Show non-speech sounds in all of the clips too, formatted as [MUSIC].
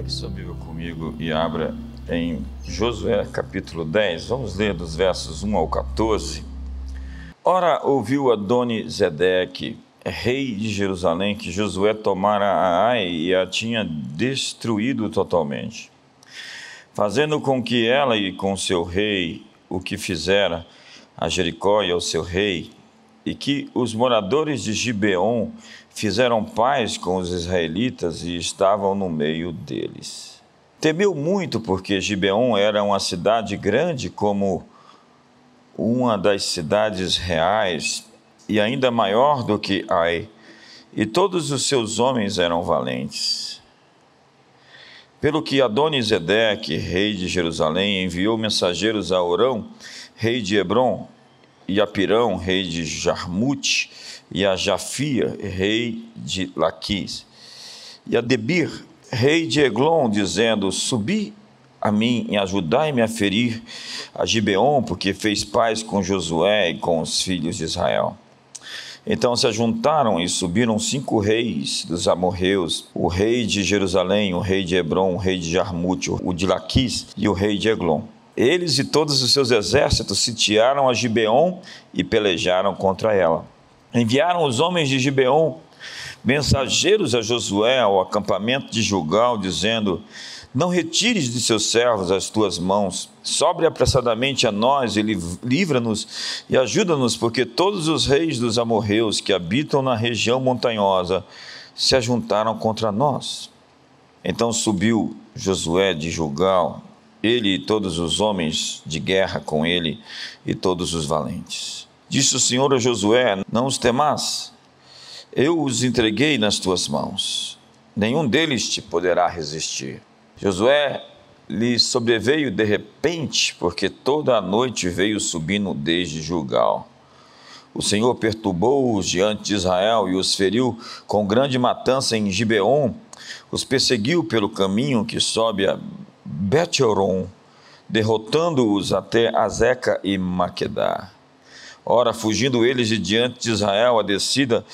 Pegue sua Bíblia comigo e abra em Josué capítulo 10. Vamos ler dos versos 1 ao 14. Ora, ouviu Adoni Zedeque, rei de Jerusalém, que Josué tomara a Ai e a tinha destruído totalmente, fazendo com que ela e com seu rei o que fizera a Jericó e ao seu rei, e que os moradores de Gibeon fizeram paz com os israelitas e estavam no meio deles. Temeu muito porque Gibeon era uma cidade grande como uma das cidades reais e ainda maior do que Ai, e todos os seus homens eram valentes. Pelo que Adonisedeque, rei de Jerusalém, enviou mensageiros a Orão, rei de Hebron, e a Pirão, rei de Jarmute, e a Jafia, rei de Laquis, e a Debir, rei de Eglon, dizendo: Subi a mim e ajudai-me a ferir a Gibeon, porque fez paz com Josué e com os filhos de Israel. Então se ajuntaram e subiram cinco reis dos amorreus, o rei de Jerusalém, o rei de Hebron, o rei de Jarmute, o de Laquis e o rei de Eglon. Eles e todos os seus exércitos sitiaram a Gibeon e pelejaram contra ela. Enviaram os homens de Gibeon mensageiros a Josué ao acampamento de Jugal, dizendo: Não retires de seus servos as tuas mãos, sobre apressadamente a nós e livra-nos e ajuda-nos, porque todos os reis dos amorreus que habitam na região montanhosa se ajuntaram contra nós. Então subiu Josué de Jugal, ele e todos os homens de guerra com ele e todos os valentes. Disse o Senhor a Josué: Não os temas, eu os entreguei nas tuas mãos, nenhum deles te poderá resistir. Josué lhe sobreveio de repente, porque toda a noite veio subindo desde Julgal. O Senhor perturbou-os diante de Israel e os feriu com grande matança em Gibeon, os perseguiu pelo caminho que sobe a Beteoron, derrotando-os até Azeca e Maquedá. Ora, fugindo eles de diante de Israel a descida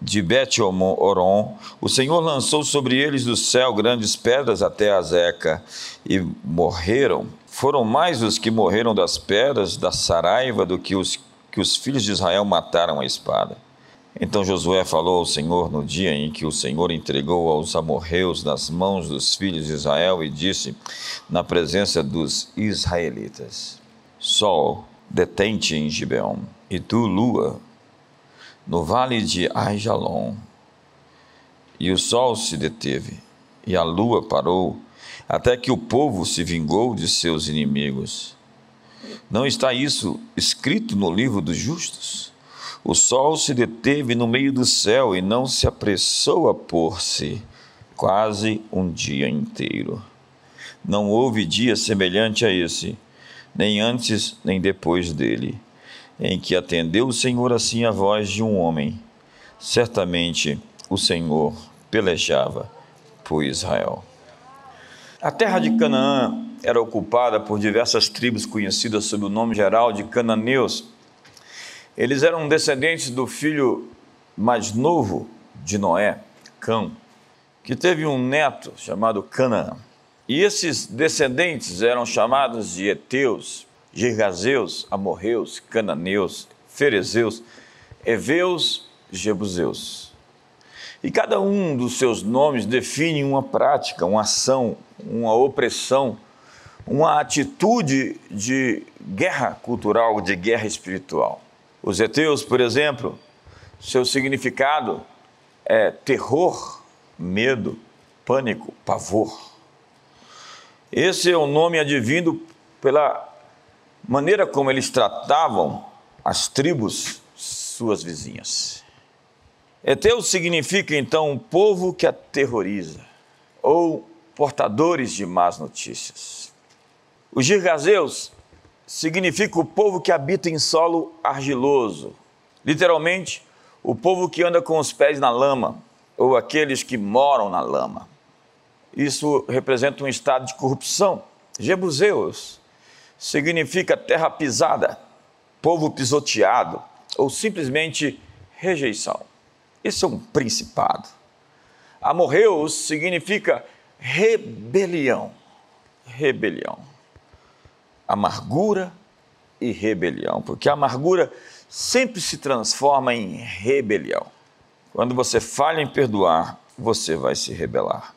de Bet-Oron, o Senhor lançou sobre eles do céu grandes pedras até Azeca, e morreram. Foram mais os que morreram das pedras da Saraiva do que os que os filhos de Israel mataram a espada. Então Josué falou ao Senhor no dia em que o Senhor entregou aos amorreus nas mãos dos filhos de Israel e disse, na presença dos israelitas: Sol, detente em Gibeon, e tu, lua, no vale de Aijalon. E o sol se deteve, e a lua parou, até que o povo se vingou de seus inimigos. Não está isso escrito no livro dos justos? O sol se deteve no meio do céu e não se apressou a pôr-se, quase um dia inteiro. Não houve dia semelhante a esse, nem antes nem depois dele em que atendeu o Senhor assim a voz de um homem. Certamente o Senhor pelejava por Israel. A terra de Canaã era ocupada por diversas tribos conhecidas sob o nome geral de cananeus. Eles eram descendentes do filho mais novo de Noé, Cão, que teve um neto chamado Canaã. E esses descendentes eram chamados de Eteus, Girgazeus, Amorreus, Cananeus, Ferezeus, Eveus, Jebuseus. E cada um dos seus nomes define uma prática, uma ação, uma opressão, uma atitude de guerra cultural, de guerra espiritual. Os Eteus, por exemplo, seu significado é terror, medo, pânico, pavor. Esse é o nome advindo pela maneira como eles tratavam as tribos suas vizinhas. Eteu significa então um povo que aterroriza ou portadores de más notícias. Os girgazeus significa o povo que habita em solo argiloso, literalmente, o povo que anda com os pés na lama ou aqueles que moram na lama. Isso representa um estado de corrupção. Jebuseus significa terra pisada, povo pisoteado ou simplesmente rejeição. Esse é um principado. Amorreus significa rebelião. Rebelião. Amargura e rebelião, porque a amargura sempre se transforma em rebelião. Quando você falha em perdoar, você vai se rebelar.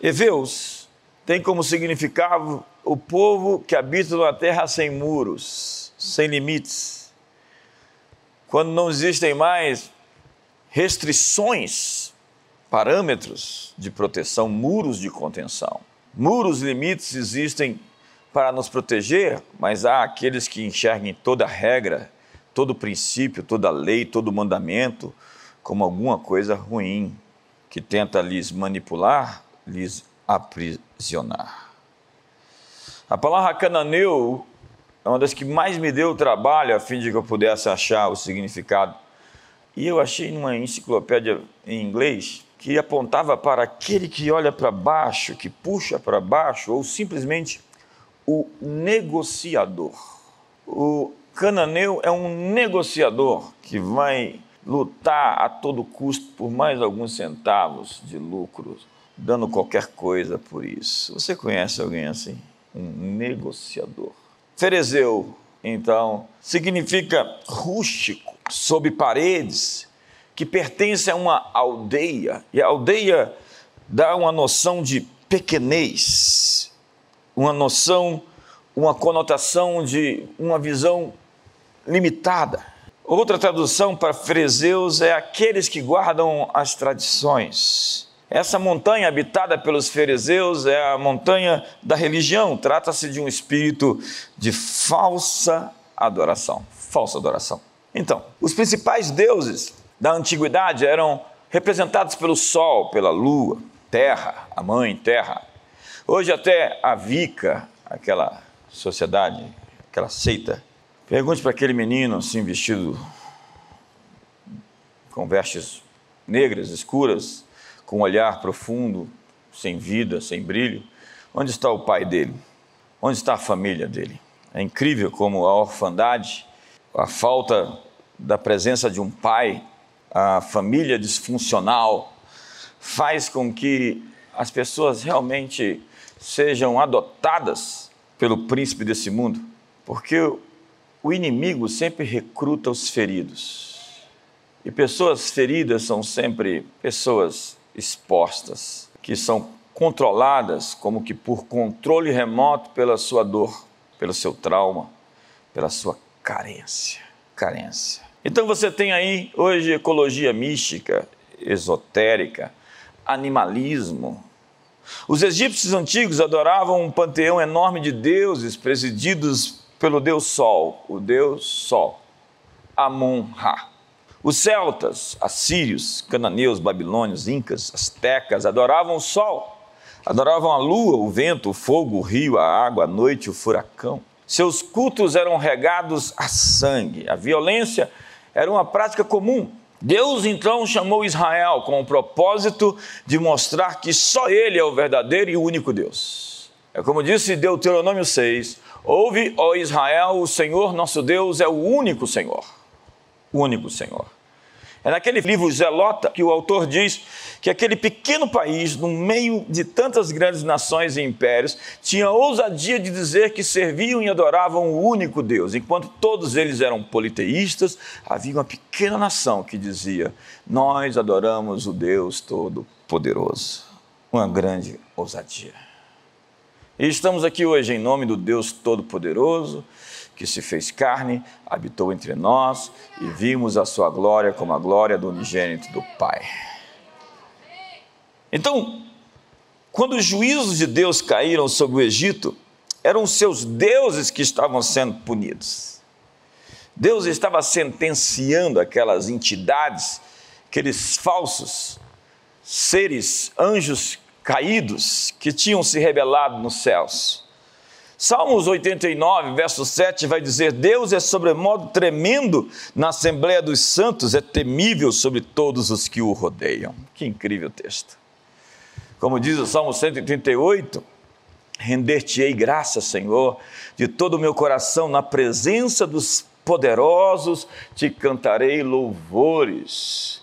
Eveus tem como significado o povo que habita numa terra sem muros, sem limites. Quando não existem mais restrições, parâmetros de proteção, muros de contenção. Muros, limites existem para nos proteger, mas há aqueles que enxerguem toda regra, todo princípio, toda lei, todo mandamento como alguma coisa ruim que tenta lhes manipular, lhes aprisionar. A palavra cananeu é uma das que mais me deu trabalho a fim de que eu pudesse achar o significado. E eu achei numa enciclopédia em inglês que apontava para aquele que olha para baixo, que puxa para baixo, ou simplesmente o negociador. O cananeu é um negociador que vai lutar a todo custo por mais alguns centavos de lucro, dando qualquer coisa por isso. Você conhece alguém assim? Um negociador. Ferezeu, então, significa rústico, sob paredes, que pertence a uma aldeia, e a aldeia dá uma noção de pequenez, uma noção, uma conotação de uma visão limitada. Outra tradução para Freseus é aqueles que guardam as tradições. Essa montanha habitada pelos fariseus é a montanha da religião. Trata-se de um espírito de falsa adoração. Falsa adoração. Então, os principais deuses da antiguidade eram representados pelo sol, pela lua, terra, a mãe terra. Hoje até a Vica, aquela sociedade, aquela seita, pergunte para aquele menino assim vestido com vestes negras, escuras, com um olhar profundo, sem vida, sem brilho. Onde está o pai dele? Onde está a família dele? É incrível como a orfandade, a falta da presença de um pai, a família disfuncional, faz com que as pessoas realmente sejam adotadas pelo príncipe desse mundo, porque o inimigo sempre recruta os feridos. E pessoas feridas são sempre pessoas expostas, que são controladas como que por controle remoto pela sua dor, pelo seu trauma, pela sua carência. Carência. Então você tem aí hoje ecologia mística, esotérica, animalismo. Os egípcios antigos adoravam um panteão enorme de deuses presididos pelo deus Sol, o deus Sol, Amon-Ra. Os celtas, assírios, cananeus, babilônios, incas, astecas adoravam o sol, adoravam a lua, o vento, o fogo, o rio, a água, a noite, o furacão. Seus cultos eram regados a sangue. A violência era uma prática comum. Deus então chamou Israel com o propósito de mostrar que só Ele é o verdadeiro e o único Deus. É como disse Deuteronômio 6: Ouve, ó Israel, o Senhor nosso Deus é o único Senhor único Senhor. É naquele livro Zelota que o autor diz que aquele pequeno país, no meio de tantas grandes nações e impérios, tinha ousadia de dizer que serviam e adoravam o único Deus. Enquanto todos eles eram politeístas, havia uma pequena nação que dizia: Nós adoramos o Deus Todo-Poderoso. Uma grande ousadia. E estamos aqui hoje em nome do Deus Todo-Poderoso que se fez carne, habitou entre nós e vimos a sua glória como a glória do unigênito do Pai. Então, quando os juízos de Deus caíram sobre o Egito, eram seus deuses que estavam sendo punidos. Deus estava sentenciando aquelas entidades, aqueles falsos seres, anjos caídos que tinham se rebelado nos céus. Salmos 89, verso 7 vai dizer: Deus é sobremodo tremendo na Assembleia dos Santos, é temível sobre todos os que o rodeiam. Que incrível texto. Como diz o Salmo 138, render-te-ei graça, Senhor, de todo o meu coração, na presença dos poderosos te cantarei louvores.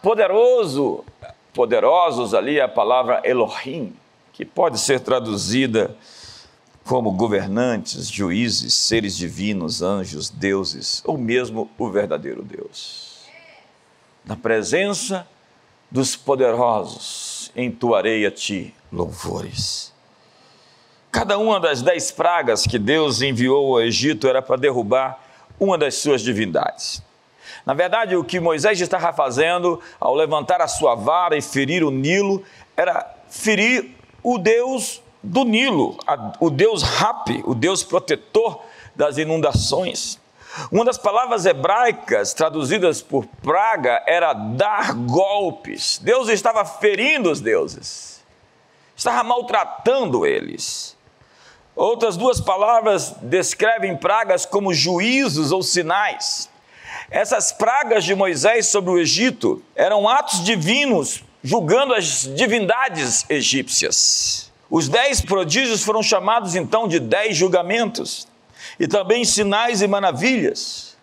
Poderoso, poderosos ali é a palavra Elohim, que pode ser traduzida como governantes, juízes, seres divinos, anjos, deuses, ou mesmo o verdadeiro Deus. Na presença dos poderosos, entoarei a ti louvores. Cada uma das dez pragas que Deus enviou ao Egito era para derrubar uma das suas divindades. Na verdade, o que Moisés estava fazendo ao levantar a sua vara e ferir o Nilo era ferir o Deus do Nilo, o Deus Rapi, o Deus protetor das inundações. Uma das palavras hebraicas traduzidas por praga era dar golpes. Deus estava ferindo os deuses, estava maltratando eles. Outras duas palavras descrevem pragas como juízos ou sinais. Essas pragas de Moisés sobre o Egito eram atos divinos julgando as divindades egípcias. Os dez prodígios foram chamados então de dez julgamentos, e também sinais e maravilhas.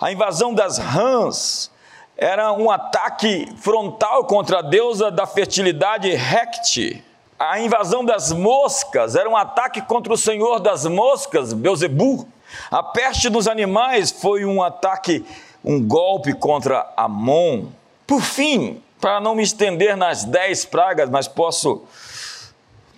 A invasão das rãs era um ataque frontal contra a deusa da fertilidade Hecate. A invasão das moscas era um ataque contra o senhor das moscas, Beuzebu. A peste dos animais foi um ataque, um golpe contra Amon. Por fim, para não me estender nas dez pragas, mas posso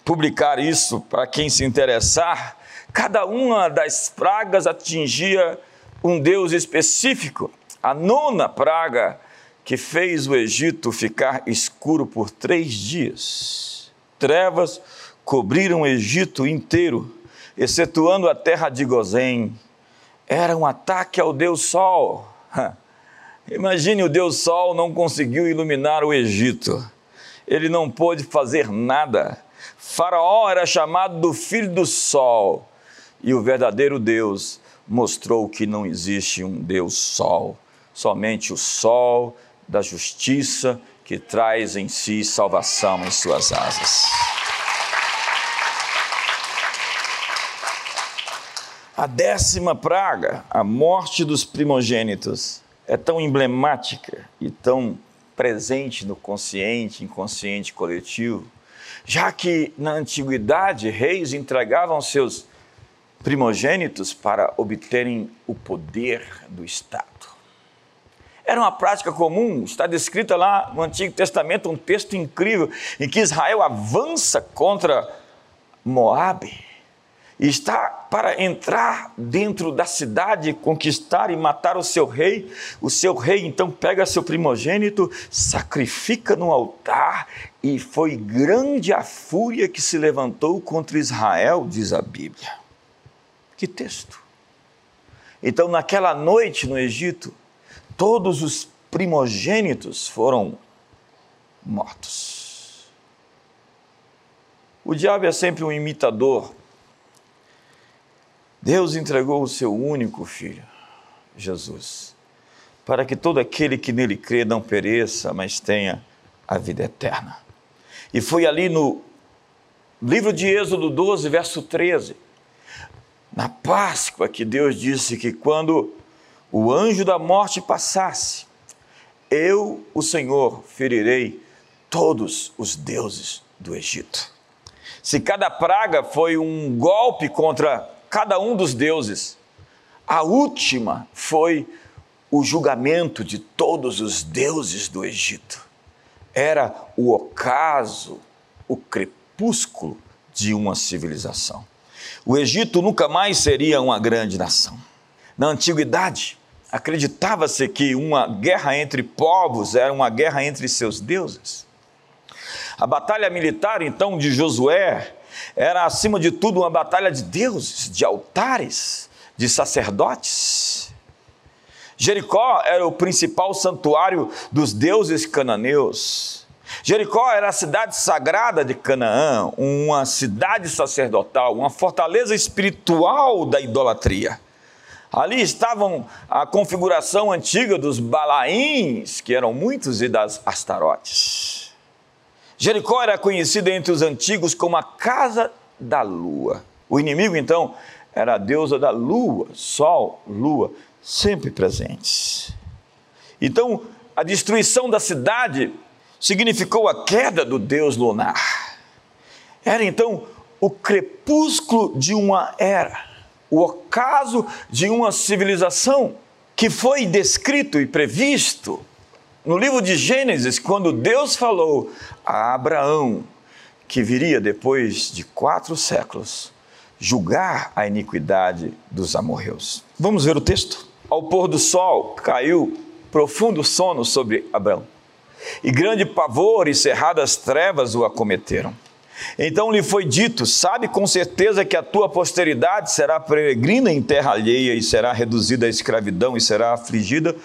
publicar isso para quem se interessar, cada uma das pragas atingia um deus específico. A nona praga que fez o Egito ficar escuro por três dias. Trevas cobriram o Egito inteiro, excetuando a terra de Gozém. Era um ataque ao Deus Sol. [LAUGHS] Imagine o Deus Sol não conseguiu iluminar o Egito. Ele não pôde fazer nada. Faraó era chamado do filho do sol, e o verdadeiro Deus mostrou que não existe um Deus sol, somente o sol da justiça que traz em si salvação em suas asas. A décima praga, a morte dos primogênitos, é tão emblemática e tão presente no consciente, inconsciente coletivo já que na antiguidade reis entregavam seus primogênitos para obterem o poder do Estado. Era uma prática comum, está descrita lá no Antigo Testamento um texto incrível em que Israel avança contra Moabe está para entrar dentro da cidade, conquistar e matar o seu rei. O seu rei então pega seu primogênito, sacrifica no altar, e foi grande a fúria que se levantou contra Israel, diz a Bíblia. Que texto! Então, naquela noite no Egito, todos os primogênitos foram mortos. O diabo é sempre um imitador Deus entregou o seu único filho, Jesus, para que todo aquele que nele crê não pereça, mas tenha a vida eterna. E foi ali no livro de Êxodo 12, verso 13, na Páscoa, que Deus disse que quando o anjo da morte passasse, eu, o Senhor, ferirei todos os deuses do Egito. Se cada praga foi um golpe contra cada um dos deuses. A última foi o julgamento de todos os deuses do Egito. Era o ocaso, o crepúsculo de uma civilização. O Egito nunca mais seria uma grande nação. Na antiguidade, acreditava-se que uma guerra entre povos era uma guerra entre seus deuses. A batalha militar, então, de Josué era, acima de tudo, uma batalha de deuses, de altares, de sacerdotes. Jericó era o principal santuário dos deuses cananeus. Jericó era a cidade sagrada de Canaã, uma cidade sacerdotal, uma fortaleza espiritual da idolatria. Ali estavam a configuração antiga dos Balaíns, que eram muitos, e das Astarotes. Jericó era conhecida entre os antigos como a casa da lua. O inimigo, então, era a deusa da lua, sol, lua, sempre presentes. Então, a destruição da cidade significou a queda do deus lunar. Era então o crepúsculo de uma era, o ocaso de uma civilização que foi descrito e previsto no livro de Gênesis, quando Deus falou a Abraão que viria depois de quatro séculos julgar a iniquidade dos amorreus. Vamos ver o texto? Ao pôr do sol caiu profundo sono sobre Abraão, e grande pavor e cerradas trevas o acometeram. Então lhe foi dito: Sabe com certeza que a tua posteridade será peregrina em terra alheia e será reduzida à escravidão e será afligida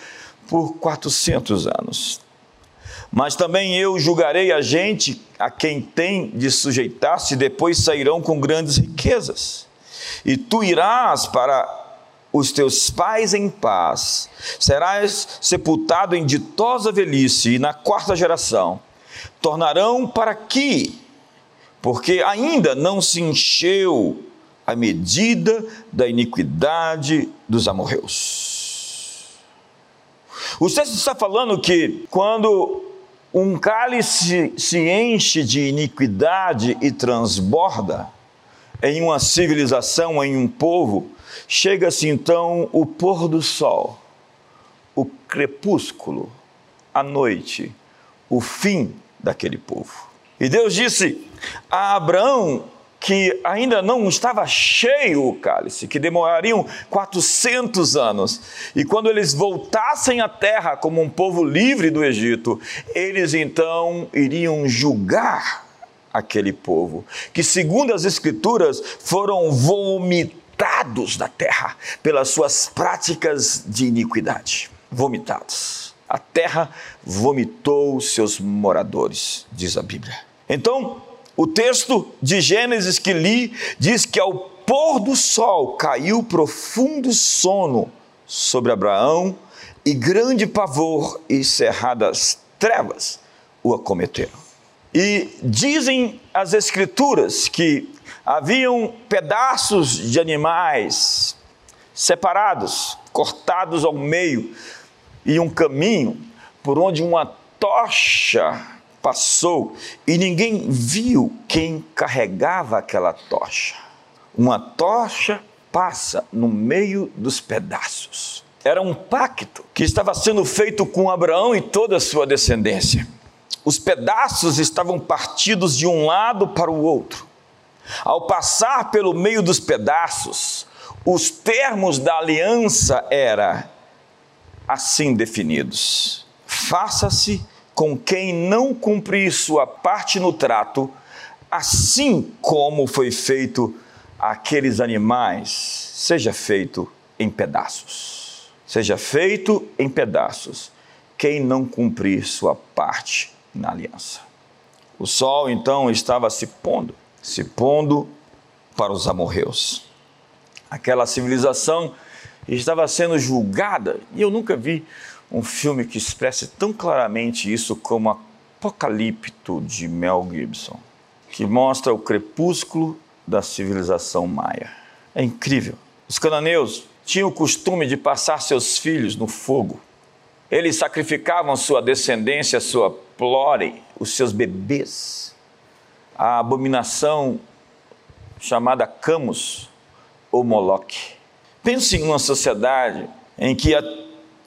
por 400 anos. Mas também eu julgarei a gente a quem tem de sujeitar-se, depois sairão com grandes riquezas. E tu irás para os teus pais em paz, serás sepultado em ditosa velhice, e na quarta geração tornarão para aqui porque ainda não se encheu a medida da iniquidade dos amorreus. O texto está falando que quando um cálice se enche de iniquidade e transborda em uma civilização, em um povo, chega-se então o pôr do sol, o crepúsculo, a noite, o fim daquele povo. E Deus disse a Abraão que ainda não estava cheio o cálice, que demorariam 400 anos. E quando eles voltassem à terra como um povo livre do Egito, eles então iriam julgar aquele povo, que segundo as escrituras foram vomitados da terra pelas suas práticas de iniquidade. Vomitados. A terra vomitou seus moradores, diz a Bíblia. Então, o texto de Gênesis que li diz que ao pôr do sol caiu profundo sono sobre Abraão e grande pavor e cerradas trevas o acometeram. E dizem as Escrituras que haviam pedaços de animais separados, cortados ao meio, e um caminho por onde uma tocha passou e ninguém viu quem carregava aquela tocha. Uma tocha passa no meio dos pedaços. Era um pacto que estava sendo feito com Abraão e toda a sua descendência. Os pedaços estavam partidos de um lado para o outro. Ao passar pelo meio dos pedaços, os termos da aliança era assim definidos: faça-se com quem não cumprir sua parte no trato, assim como foi feito aqueles animais, seja feito em pedaços. Seja feito em pedaços quem não cumprir sua parte na aliança. O sol então estava se pondo, se pondo para os amorreus. Aquela civilização estava sendo julgada, e eu nunca vi um filme que expressa tão claramente isso como Apocalipto de Mel Gibson, que mostra o crepúsculo da civilização maia. É incrível. Os cananeus tinham o costume de passar seus filhos no fogo. Eles sacrificavam sua descendência, sua plore, os seus bebês. A abominação chamada Camus ou Moloque. Pense em uma sociedade em que a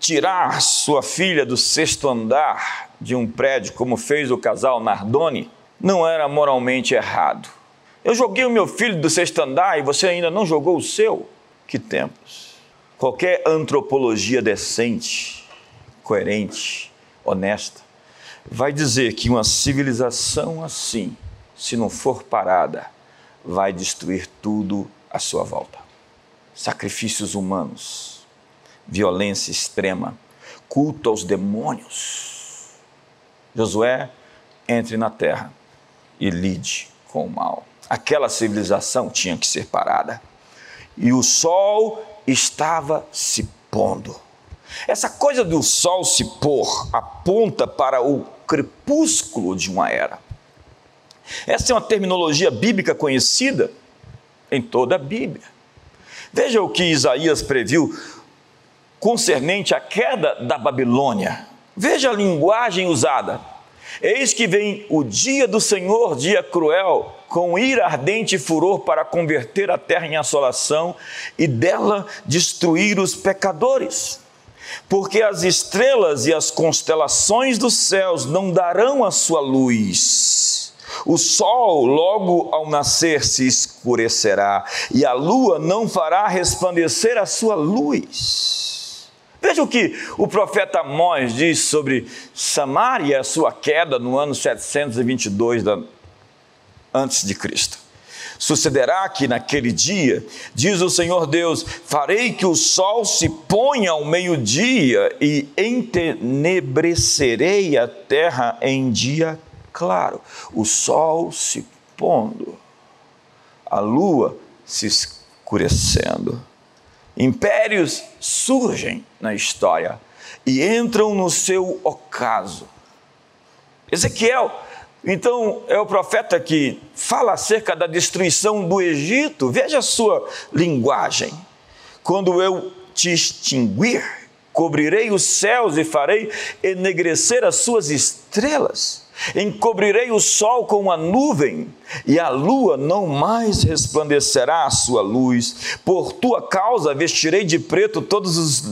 tirar sua filha do sexto andar de um prédio, como fez o casal Nardoni, não era moralmente errado. Eu joguei o meu filho do sexto andar e você ainda não jogou o seu? Que tempos! Qualquer antropologia decente, coerente, honesta, vai dizer que uma civilização assim, se não for parada, vai destruir tudo à sua volta. Sacrifícios humanos, violência extrema, culto aos demônios. Josué entre na terra e lide com o mal. Aquela civilização tinha que ser parada. E o sol estava se pondo. Essa coisa do sol se pôr aponta para o crepúsculo de uma era. Essa é uma terminologia bíblica conhecida em toda a Bíblia. Veja o que Isaías previu concernente à queda da Babilônia. Veja a linguagem usada. Eis que vem o dia do Senhor, dia cruel, com ira ardente e furor para converter a terra em assolação e dela destruir os pecadores. Porque as estrelas e as constelações dos céus não darão a sua luz. O sol, logo ao nascer, se escurecerá, e a lua não fará resplandecer a sua luz. Veja o que o profeta Amós diz sobre Samaria, a sua queda no ano 722 da, antes de Cristo. Sucederá que naquele dia, diz o Senhor Deus, farei que o sol se ponha ao meio-dia e entenebrecerei a terra em dia claro. O sol se pondo, a lua se escurecendo. Impérios surgem na história e entram no seu ocaso. Ezequiel, então, é o profeta que fala acerca da destruição do Egito. Veja a sua linguagem. Quando eu te extinguir, cobrirei os céus e farei enegrecer as suas estrelas Encobrirei o sol com uma nuvem, e a lua não mais resplandecerá a sua luz. Por tua causa vestirei de preto todos os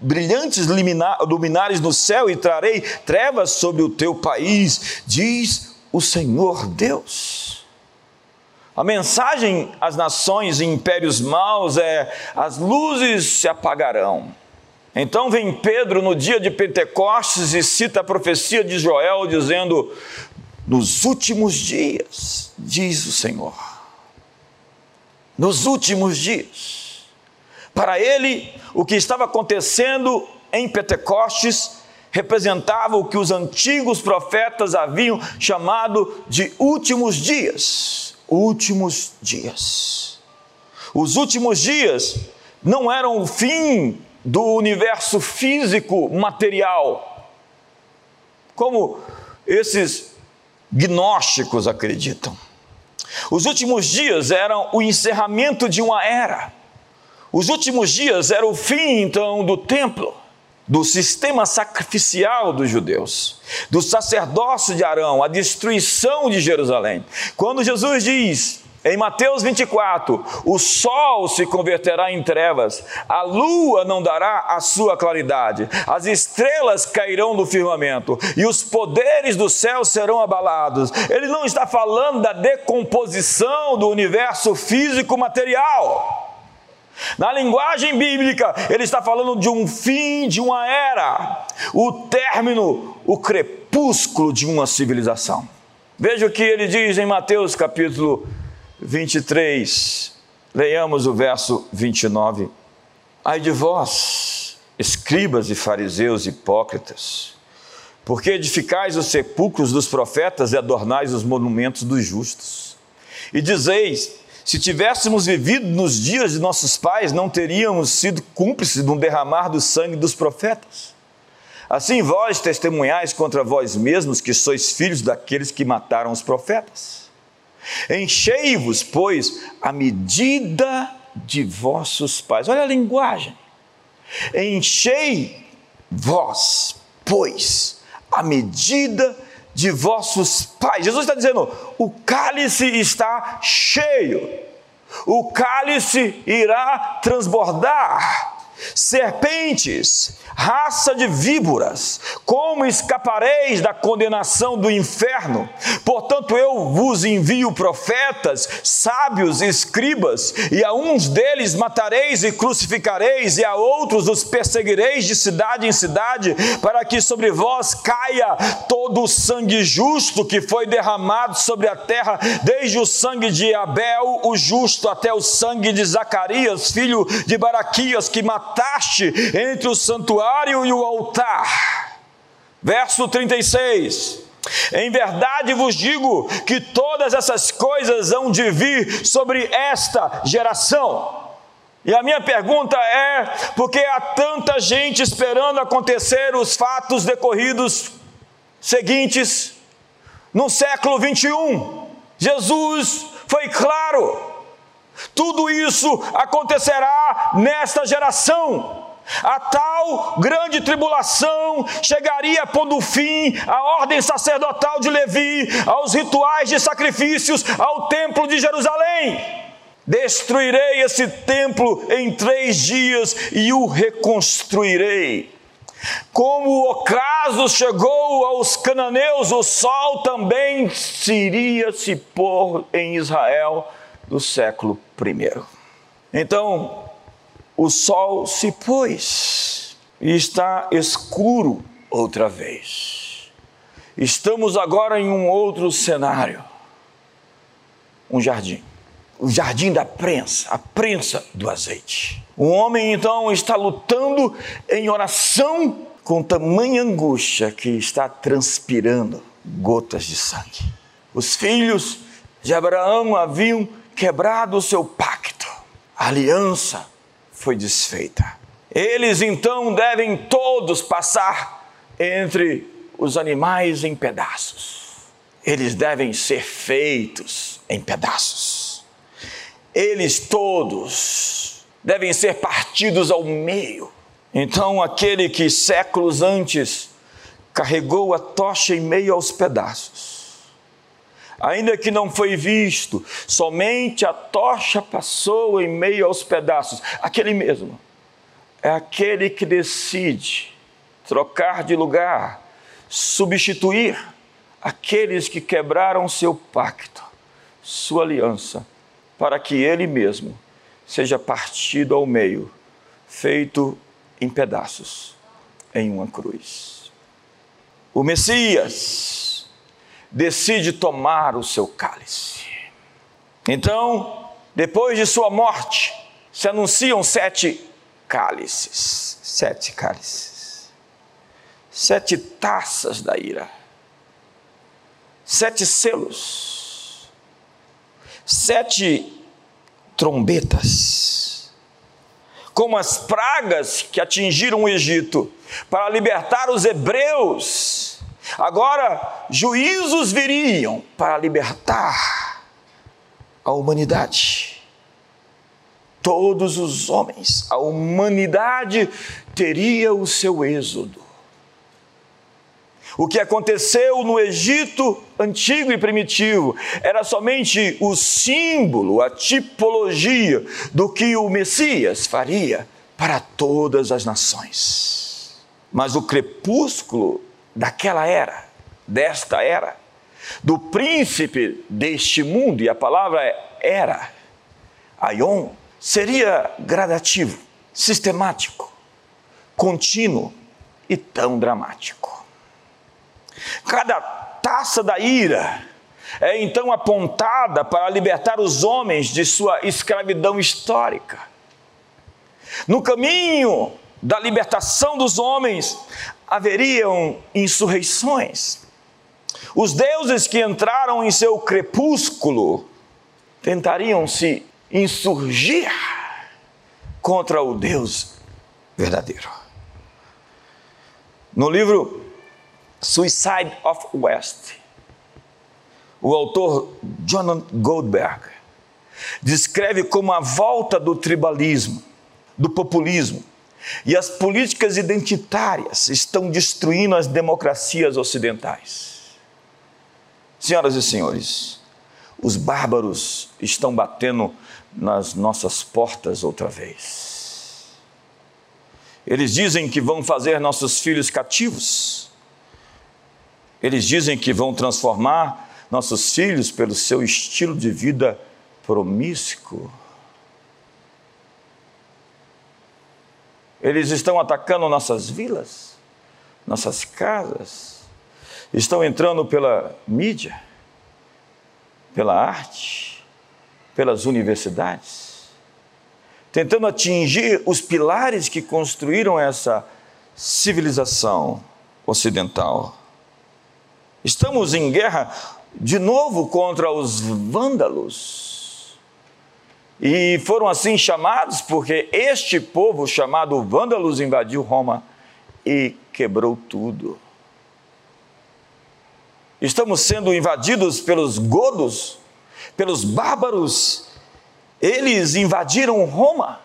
brilhantes luminares no céu e trarei trevas sobre o teu país, diz o Senhor Deus. A mensagem às nações e impérios maus é: as luzes se apagarão então vem Pedro no dia de Pentecostes e cita a profecia de Joel, dizendo: Nos últimos dias, diz o Senhor, nos últimos dias. Para ele, o que estava acontecendo em Pentecostes representava o que os antigos profetas haviam chamado de últimos dias. Últimos dias. Os últimos dias não eram o fim do universo físico material, como esses gnósticos acreditam. Os últimos dias eram o encerramento de uma era. Os últimos dias era o fim, então, do templo, do sistema sacrificial dos judeus, do sacerdócio de Arão, a destruição de Jerusalém. Quando Jesus diz: em Mateus 24, o sol se converterá em trevas, a lua não dará a sua claridade, as estrelas cairão do firmamento e os poderes do céu serão abalados. Ele não está falando da decomposição do universo físico material. Na linguagem bíblica, ele está falando de um fim de uma era, o término, o crepúsculo de uma civilização. Veja o que ele diz em Mateus capítulo 23, leiamos o verso 29. Ai de vós, escribas e fariseus hipócritas, porque edificais os sepulcros dos profetas e adornais os monumentos dos justos. E dizeis: se tivéssemos vivido nos dias de nossos pais, não teríamos sido cúmplices de um derramar do sangue dos profetas. Assim vós testemunhais contra vós mesmos que sois filhos daqueles que mataram os profetas. Enchei-vos, pois, a medida de vossos pais. Olha a linguagem. Enchei vós, pois, a medida de vossos pais. Jesus está dizendo: o cálice está cheio, o cálice irá transbordar serpentes, raça de víboras, como escapareis da condenação do inferno? Portanto, eu vos envio profetas, sábios, escribas, e a uns deles matareis e crucificareis, e a outros os perseguireis de cidade em cidade, para que sobre vós caia todo o sangue justo que foi derramado sobre a terra, desde o sangue de Abel, o justo, até o sangue de Zacarias, filho de Baraquias, que mataste entre o santuário e o altar. Verso 36. Em verdade vos digo que todas essas coisas hão de vir sobre esta geração. E a minha pergunta é: por que há tanta gente esperando acontecer os fatos decorridos seguintes no século 21? Jesus foi claro tudo isso acontecerá nesta geração. A tal grande tribulação chegaria pondo fim à ordem sacerdotal de Levi, aos rituais de sacrifícios, ao templo de Jerusalém. Destruirei esse templo em três dias e o reconstruirei. Como o ocaso chegou aos cananeus, o sol também iria se pôr em Israel do século I. Então, o sol se pôs e está escuro outra vez. Estamos agora em um outro cenário um jardim. O jardim da prensa, a prensa do azeite. O homem então está lutando em oração com tamanha angústia que está transpirando gotas de sangue. Os filhos de Abraão haviam quebrado o seu pacto, a aliança foi desfeita. Eles então devem todos passar entre os animais em pedaços. Eles devem ser feitos em pedaços. Eles todos devem ser partidos ao meio. Então, aquele que séculos antes carregou a tocha em meio aos pedaços, ainda que não foi visto, somente a tocha passou em meio aos pedaços. Aquele mesmo é aquele que decide trocar de lugar, substituir aqueles que quebraram seu pacto, sua aliança, para que ele mesmo seja partido ao meio, feito em pedaços em uma cruz. O Messias decide tomar o seu cálice. Então, depois de sua morte, se anunciam sete cálices, sete cálices, sete taças da ira, sete selos, sete trombetas, como as pragas que atingiram o Egito, para libertar os hebreus Agora, juízos viriam para libertar a humanidade. Todos os homens, a humanidade teria o seu êxodo. O que aconteceu no Egito antigo e primitivo era somente o símbolo, a tipologia do que o Messias faria para todas as nações. Mas o crepúsculo daquela era, desta era, do príncipe deste mundo, e a palavra é era, aion, seria gradativo, sistemático, contínuo e tão dramático. Cada taça da ira é então apontada para libertar os homens de sua escravidão histórica. No caminho da libertação dos homens, haveriam insurreições. Os deuses que entraram em seu crepúsculo tentariam se insurgir contra o Deus verdadeiro. No livro Suicide of West, o autor John Goldberg descreve como a volta do tribalismo, do populismo, e as políticas identitárias estão destruindo as democracias ocidentais. Senhoras e senhores, os bárbaros estão batendo nas nossas portas outra vez. Eles dizem que vão fazer nossos filhos cativos. Eles dizem que vão transformar nossos filhos pelo seu estilo de vida promíscuo. Eles estão atacando nossas vilas, nossas casas, estão entrando pela mídia, pela arte, pelas universidades, tentando atingir os pilares que construíram essa civilização ocidental. Estamos em guerra de novo contra os vândalos e foram assim chamados porque este povo chamado Vândalos invadiu Roma e quebrou tudo. Estamos sendo invadidos pelos godos, pelos bárbaros. Eles invadiram Roma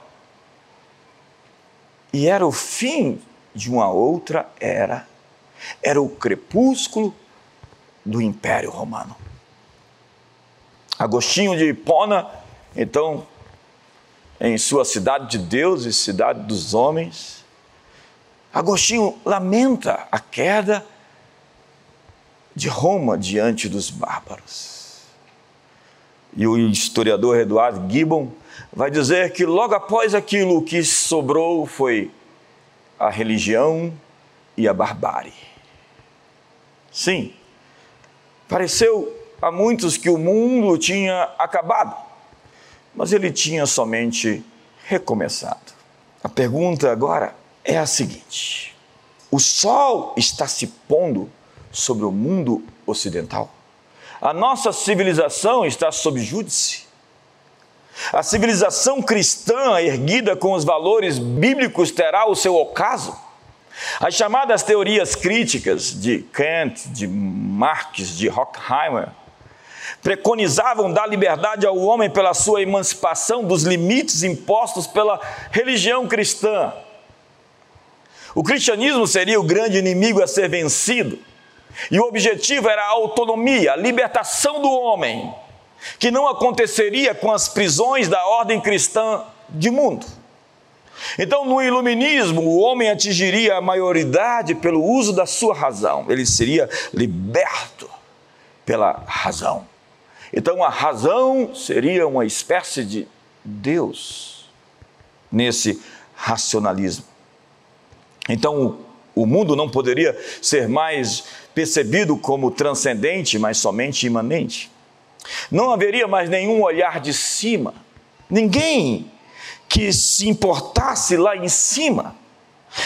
e era o fim de uma outra era. Era o crepúsculo do Império Romano. Agostinho de Hipona, então, em sua cidade de Deus e cidade dos homens, Agostinho lamenta a queda de Roma diante dos bárbaros. E o historiador Eduardo Gibbon vai dizer que logo após aquilo o que sobrou foi a religião e a barbárie. Sim, pareceu a muitos que o mundo tinha acabado, mas ele tinha somente recomeçado. A pergunta agora é a seguinte: o sol está se pondo sobre o mundo ocidental? A nossa civilização está sob júdice? A civilização cristã, erguida com os valores bíblicos, terá o seu ocaso? As chamadas teorias críticas de Kant, de Marx, de Horkheimer, preconizavam dar liberdade ao homem pela sua emancipação dos limites impostos pela religião cristã. O cristianismo seria o grande inimigo a ser vencido, e o objetivo era a autonomia, a libertação do homem, que não aconteceria com as prisões da ordem cristã de mundo. Então, no iluminismo, o homem atingiria a maioridade pelo uso da sua razão, ele seria liberto pela razão. Então, a razão seria uma espécie de Deus nesse racionalismo. Então, o mundo não poderia ser mais percebido como transcendente, mas somente imanente. Não haveria mais nenhum olhar de cima, ninguém que se importasse lá em cima,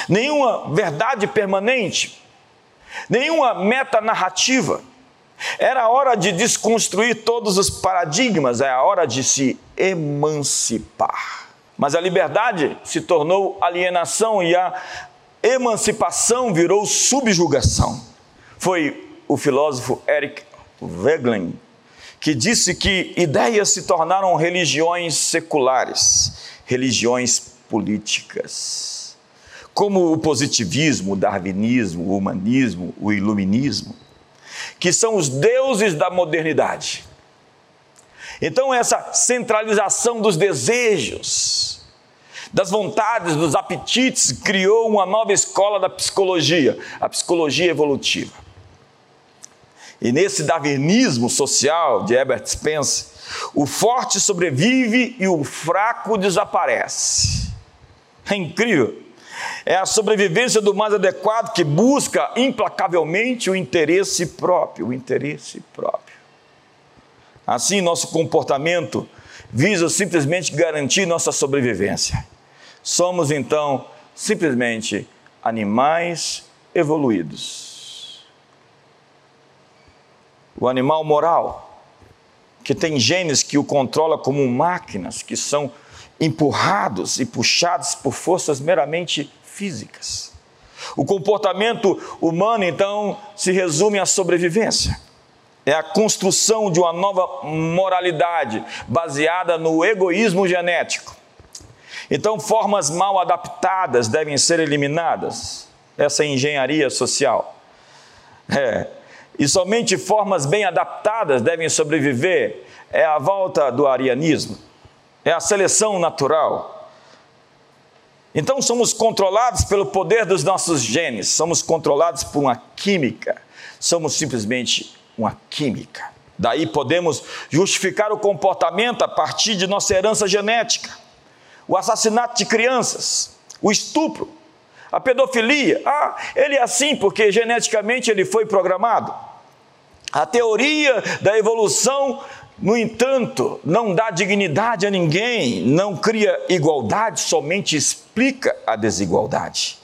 nenhuma verdade permanente, nenhuma meta narrativa era hora de desconstruir todos os paradigmas, é a hora de se emancipar. Mas a liberdade se tornou alienação e a emancipação virou subjugação. Foi o filósofo Eric Wegelin que disse que ideias se tornaram religiões seculares, religiões políticas, como o positivismo, o darwinismo, o humanismo, o iluminismo que são os deuses da modernidade. Então, essa centralização dos desejos, das vontades, dos apetites, criou uma nova escola da psicologia, a psicologia evolutiva. E nesse darwinismo social de Herbert Spencer, o forte sobrevive e o fraco desaparece. É incrível. É a sobrevivência do mais adequado que busca implacavelmente o interesse próprio, o interesse próprio. Assim, nosso comportamento visa simplesmente garantir nossa sobrevivência. Somos então simplesmente animais evoluídos. O animal moral, que tem genes que o controla como máquinas, que são empurrados e puxados por forças meramente físicas. O comportamento humano, então, se resume à sobrevivência. É a construção de uma nova moralidade baseada no egoísmo genético. Então, formas mal adaptadas devem ser eliminadas. Essa é engenharia social. É. E somente formas bem adaptadas devem sobreviver. É a volta do arianismo é a seleção natural. Então somos controlados pelo poder dos nossos genes, somos controlados por uma química, somos simplesmente uma química. Daí podemos justificar o comportamento a partir de nossa herança genética, o assassinato de crianças, o estupro, a pedofilia. Ah, ele é assim porque geneticamente ele foi programado. A teoria da evolução no entanto, não dá dignidade a ninguém, não cria igualdade, somente explica a desigualdade.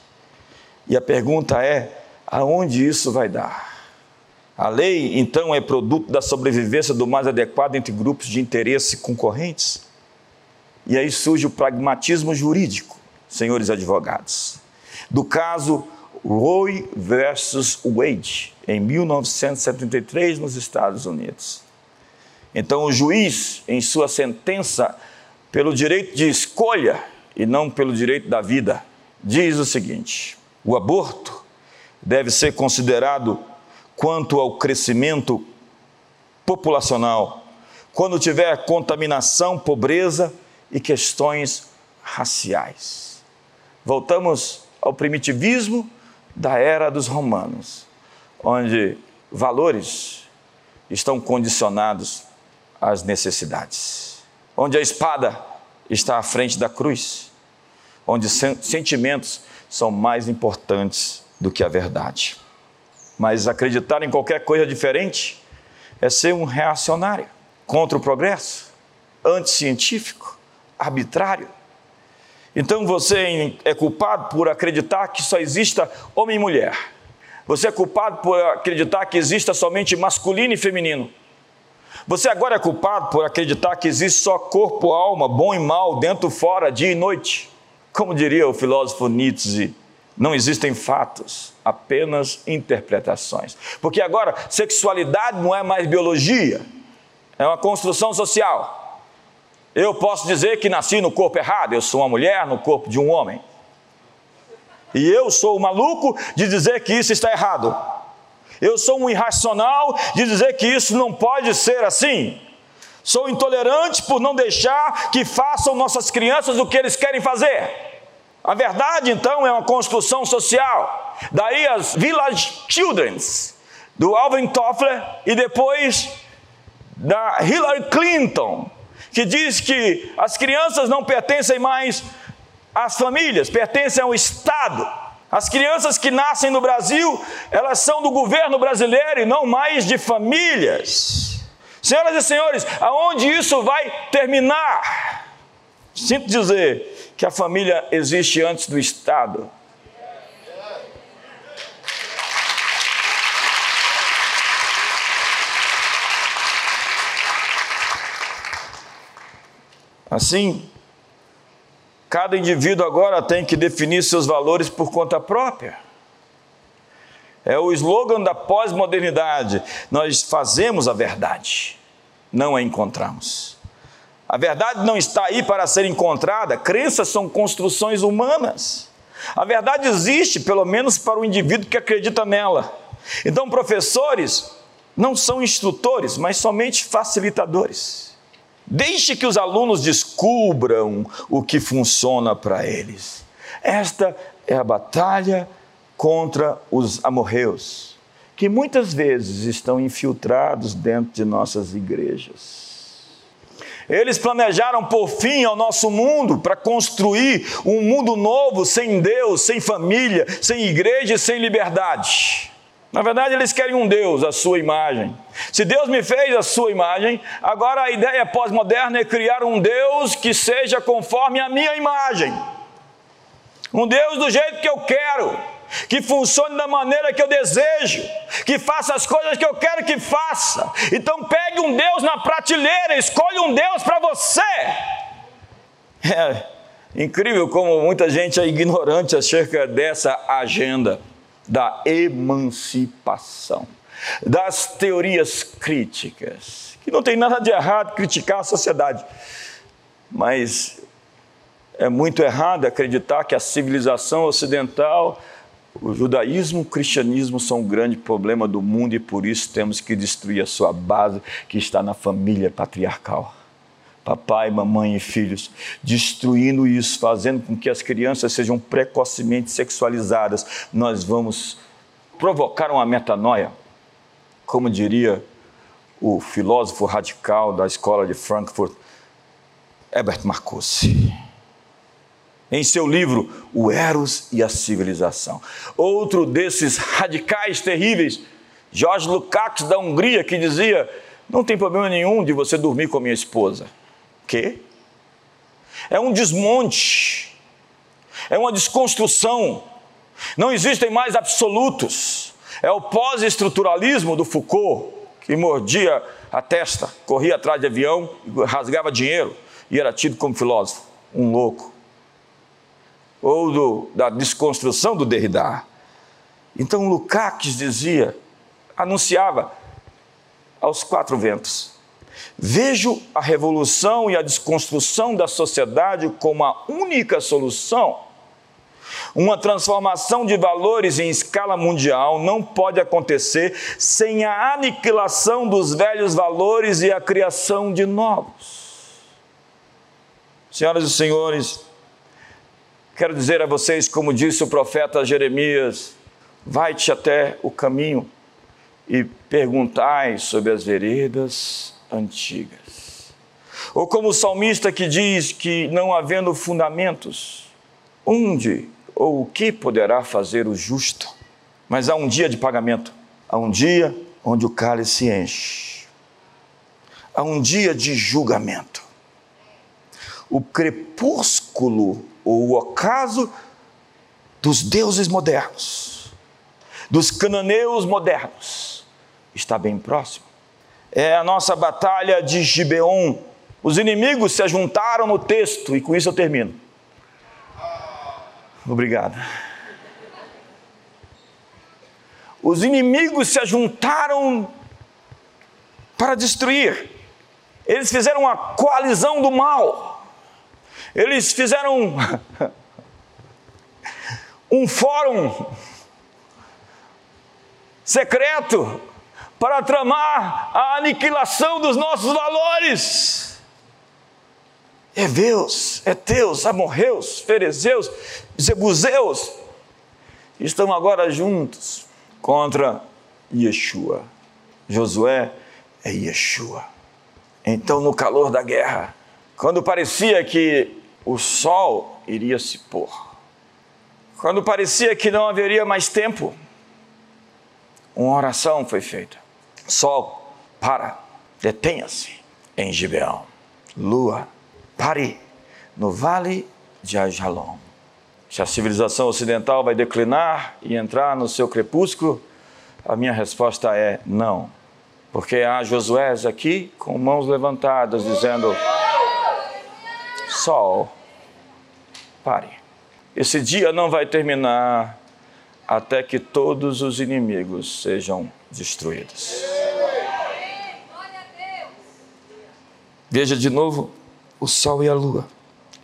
E a pergunta é: aonde isso vai dar? A lei, então, é produto da sobrevivência do mais adequado entre grupos de interesse concorrentes? E aí surge o pragmatismo jurídico, senhores advogados. Do caso Roe versus Wade, em 1973, nos Estados Unidos. Então, o juiz, em sua sentença, pelo direito de escolha e não pelo direito da vida, diz o seguinte: o aborto deve ser considerado quanto ao crescimento populacional, quando tiver contaminação, pobreza e questões raciais. Voltamos ao primitivismo da era dos romanos, onde valores estão condicionados às necessidades, onde a espada está à frente da cruz, onde sentimentos são mais importantes do que a verdade. Mas acreditar em qualquer coisa diferente é ser um reacionário contra o progresso, anticientífico, arbitrário. Então você é culpado por acreditar que só exista homem e mulher. Você é culpado por acreditar que exista somente masculino e feminino. Você agora é culpado por acreditar que existe só corpo, alma, bom e mal, dentro, fora, dia e noite. Como diria o filósofo Nietzsche, não existem fatos, apenas interpretações. Porque agora, sexualidade não é mais biologia, é uma construção social. Eu posso dizer que nasci no corpo errado, eu sou uma mulher no corpo de um homem. E eu sou o maluco de dizer que isso está errado. Eu sou um irracional de dizer que isso não pode ser assim. Sou intolerante por não deixar que façam nossas crianças o que eles querem fazer. A verdade, então, é uma construção social. Daí as Village Children's, do Alvin Toffler, e depois da Hillary Clinton, que diz que as crianças não pertencem mais às famílias, pertencem ao Estado. As crianças que nascem no Brasil, elas são do governo brasileiro e não mais de famílias. Senhoras e senhores, aonde isso vai terminar? Sinto dizer que a família existe antes do Estado. Assim, cada indivíduo agora tem que definir seus valores por conta própria. É o slogan da pós-modernidade. Nós fazemos a verdade, não a encontramos. A verdade não está aí para ser encontrada, crenças são construções humanas. A verdade existe, pelo menos para o indivíduo que acredita nela. Então, professores não são instrutores, mas somente facilitadores. Deixe que os alunos descubram o que funciona para eles. Esta é a batalha contra os amorreus, que muitas vezes estão infiltrados dentro de nossas igrejas. Eles planejaram por fim ao nosso mundo para construir um mundo novo sem Deus, sem família, sem igreja e sem liberdade. Na verdade, eles querem um Deus, a sua imagem. Se Deus me fez a sua imagem, agora a ideia pós-moderna é criar um Deus que seja conforme a minha imagem. Um Deus do jeito que eu quero, que funcione da maneira que eu desejo, que faça as coisas que eu quero que faça. Então pegue um Deus na prateleira, escolha um Deus para você. É incrível como muita gente é ignorante acerca dessa agenda da emancipação, das teorias críticas, que não tem nada de errado criticar a sociedade, mas é muito errado acreditar que a civilização ocidental, o judaísmo, o cristianismo são um grande problema do mundo e por isso temos que destruir a sua base que está na família patriarcal papai, mamãe e filhos, destruindo isso, fazendo com que as crianças sejam precocemente sexualizadas, nós vamos provocar uma metanoia, como diria o filósofo radical da escola de Frankfurt, Herbert Marcuse. Em seu livro O Eros e a Civilização. Outro desses radicais terríveis, Jorge Lukács da Hungria, que dizia: Não tem problema nenhum de você dormir com a minha esposa quê? É um desmonte, é uma desconstrução. Não existem mais absolutos. É o pós-estruturalismo do Foucault, que mordia a testa, corria atrás de avião, rasgava dinheiro e era tido como filósofo, um louco. Ou do, da desconstrução do Derrida. Então Lukács dizia, anunciava aos quatro ventos: Vejo a revolução e a desconstrução da sociedade como a única solução Uma transformação de valores em escala mundial não pode acontecer sem a aniquilação dos velhos valores e a criação de novos. Senhoras e senhores, quero dizer a vocês, como disse o profeta Jeremias: vai-te até o caminho e perguntai sobre as veredas antigas. Ou como o salmista que diz que, não havendo fundamentos, onde ou o que poderá fazer o justo? Mas há um dia de pagamento, há um dia onde o cálice enche, há um dia de julgamento. O crepúsculo ou o ocaso dos deuses modernos, dos cananeus modernos, está bem próximo. É a nossa batalha de Gibeon. Os inimigos se ajuntaram no texto, e com isso eu termino Obrigado. Os inimigos se ajuntaram para destruir. Eles fizeram uma coalizão do mal. Eles fizeram [LAUGHS] um fórum secreto para tramar a aniquilação dos nossos valores. Eveus, Eteus, Amorreus, Ferezeus, Zebuseus, estão agora juntos contra Yeshua. Josué é Yeshua. Então, no calor da guerra, quando parecia que o sol iria se pôr, quando parecia que não haveria mais tempo, uma oração foi feita. Sol, para, detenha-se em Gibeão. Lua, pare no vale de Ajalon. Se a civilização ocidental vai declinar e entrar no seu crepúsculo, a minha resposta é não. Porque há Josué aqui com mãos levantadas dizendo: Sol, pare. Esse dia não vai terminar até que todos os inimigos sejam destruídos. Veja de novo o sol e a lua.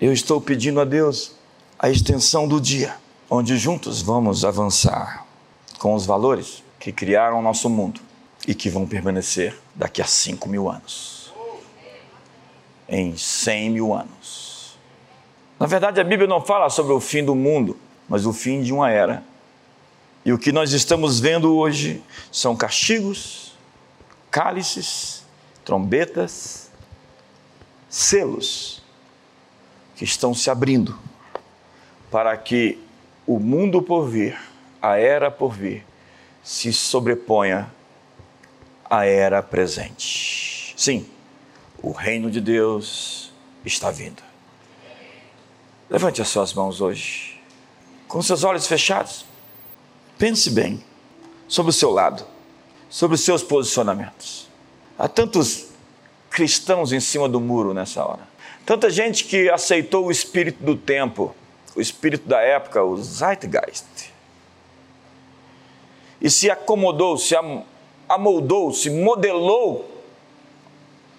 Eu estou pedindo a Deus a extensão do dia, onde juntos vamos avançar com os valores que criaram o nosso mundo e que vão permanecer daqui a 5 mil anos. Em 100 mil anos. Na verdade, a Bíblia não fala sobre o fim do mundo, mas o fim de uma era. E o que nós estamos vendo hoje são castigos, cálices, trombetas, selos que estão se abrindo para que o mundo por vir, a era por vir, se sobreponha à era presente. Sim, o reino de Deus está vindo. Levante as suas mãos hoje, com seus olhos fechados. Pense bem sobre o seu lado, sobre os seus posicionamentos. Há tantos cristãos em cima do muro nessa hora. Tanta gente que aceitou o espírito do tempo, o espírito da época, o Zeitgeist, e se acomodou, se amoldou, se modelou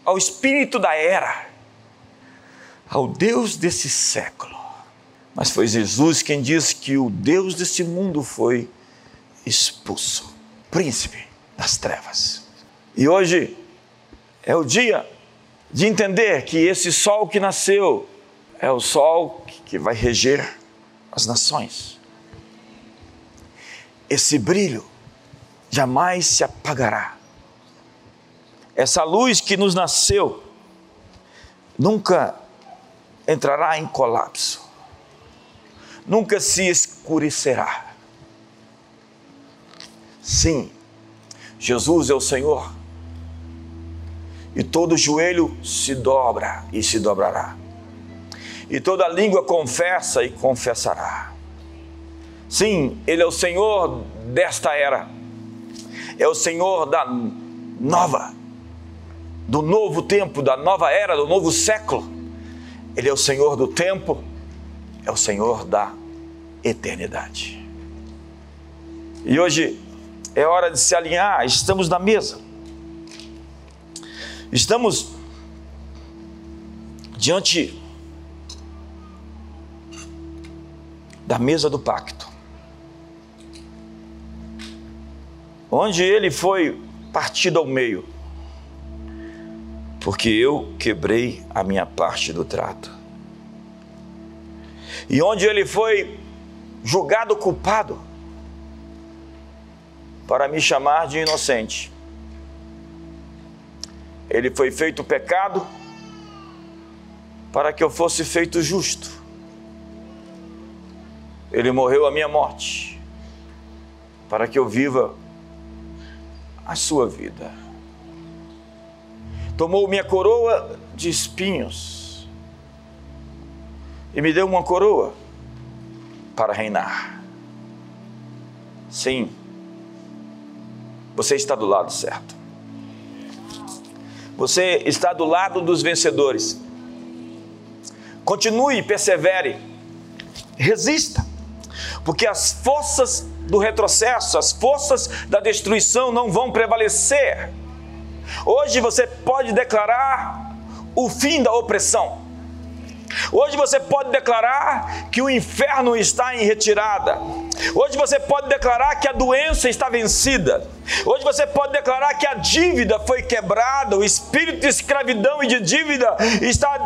ao espírito da era, ao Deus desse século. Mas foi Jesus quem disse que o Deus desse mundo foi expulso, príncipe das trevas. E hoje é o dia de entender que esse sol que nasceu é o sol que vai reger as nações. Esse brilho jamais se apagará. Essa luz que nos nasceu nunca entrará em colapso, nunca se escurecerá. Sim, Jesus é o Senhor e todo joelho se dobra e se dobrará, e toda língua confessa e confessará. Sim, Ele é o Senhor desta era, é o Senhor da nova, do novo tempo, da nova era, do novo século. Ele é o Senhor do tempo, é o Senhor da eternidade. E hoje é hora de se alinhar, estamos na mesa. Estamos diante da mesa do pacto, onde ele foi partido ao meio, porque eu quebrei a minha parte do trato, e onde ele foi julgado culpado, para me chamar de inocente. Ele foi feito pecado para que eu fosse feito justo. Ele morreu a minha morte para que eu viva a sua vida. Tomou minha coroa de espinhos e me deu uma coroa para reinar. Sim, você está do lado certo. Você está do lado dos vencedores. Continue, persevere, resista, porque as forças do retrocesso, as forças da destruição não vão prevalecer. Hoje você pode declarar o fim da opressão. Hoje você pode declarar que o inferno está em retirada. Hoje você pode declarar que a doença está vencida. Hoje você pode declarar que a dívida foi quebrada, o espírito de escravidão e de dívida está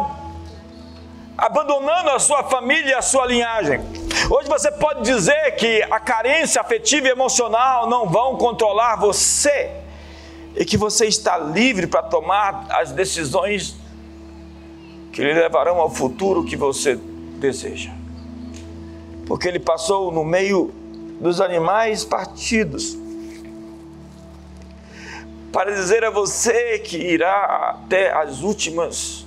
abandonando a sua família e a sua linhagem. Hoje você pode dizer que a carência afetiva e emocional não vão controlar você e que você está livre para tomar as decisões que lhe levarão ao futuro que você deseja. Porque ele passou no meio dos animais partidos para dizer a você que irá até as últimas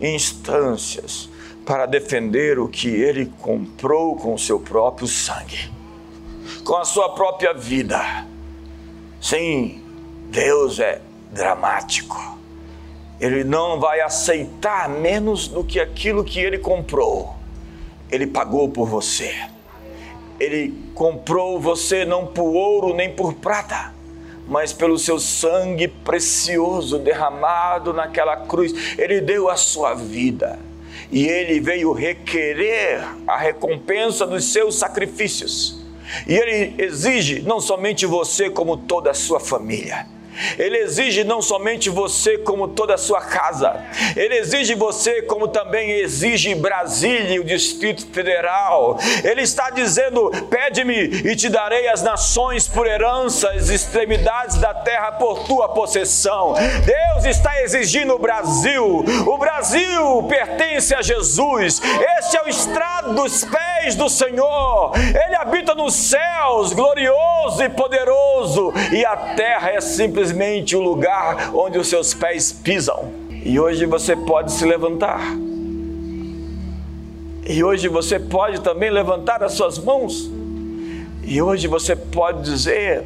instâncias para defender o que ele comprou com o seu próprio sangue, com a sua própria vida. Sim, Deus é dramático. Ele não vai aceitar menos do que aquilo que ele comprou. Ele pagou por você. Ele comprou você não por ouro nem por prata, mas pelo seu sangue precioso derramado naquela cruz. Ele deu a sua vida e ele veio requerer a recompensa dos seus sacrifícios. E ele exige não somente você, como toda a sua família ele exige não somente você, como toda a sua casa, ele exige você, como também exige Brasília e o Distrito Federal. Ele está dizendo: pede-me e te darei as nações por herança, as extremidades da terra por tua possessão. Deus está exigindo o Brasil. O Brasil pertence a Jesus. Este é o estrado dos pés do Senhor. Ele habita nos céus, glorioso e poderoso, e a terra é simplesmente o lugar onde os seus pés pisam. E hoje você pode se levantar. E hoje você pode também levantar as suas mãos. E hoje você pode dizer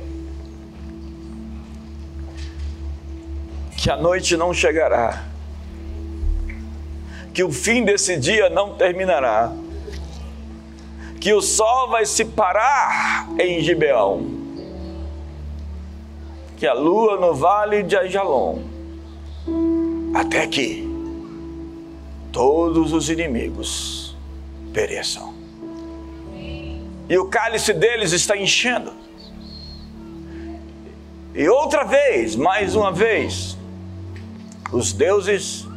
que a noite não chegará, que o fim desse dia não terminará, que o sol vai se parar em Gibeão que a lua no vale de Ajalon, até que todos os inimigos pereçam. E o cálice deles está enchendo. E outra vez, mais uma vez, os deuses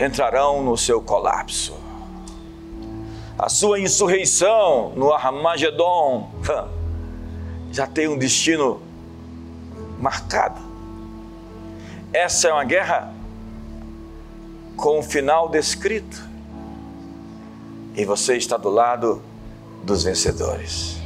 entrarão no seu colapso. A sua insurreição no Armagedon já tem um destino marcada. Essa é uma guerra com o final descrito. E você está do lado dos vencedores.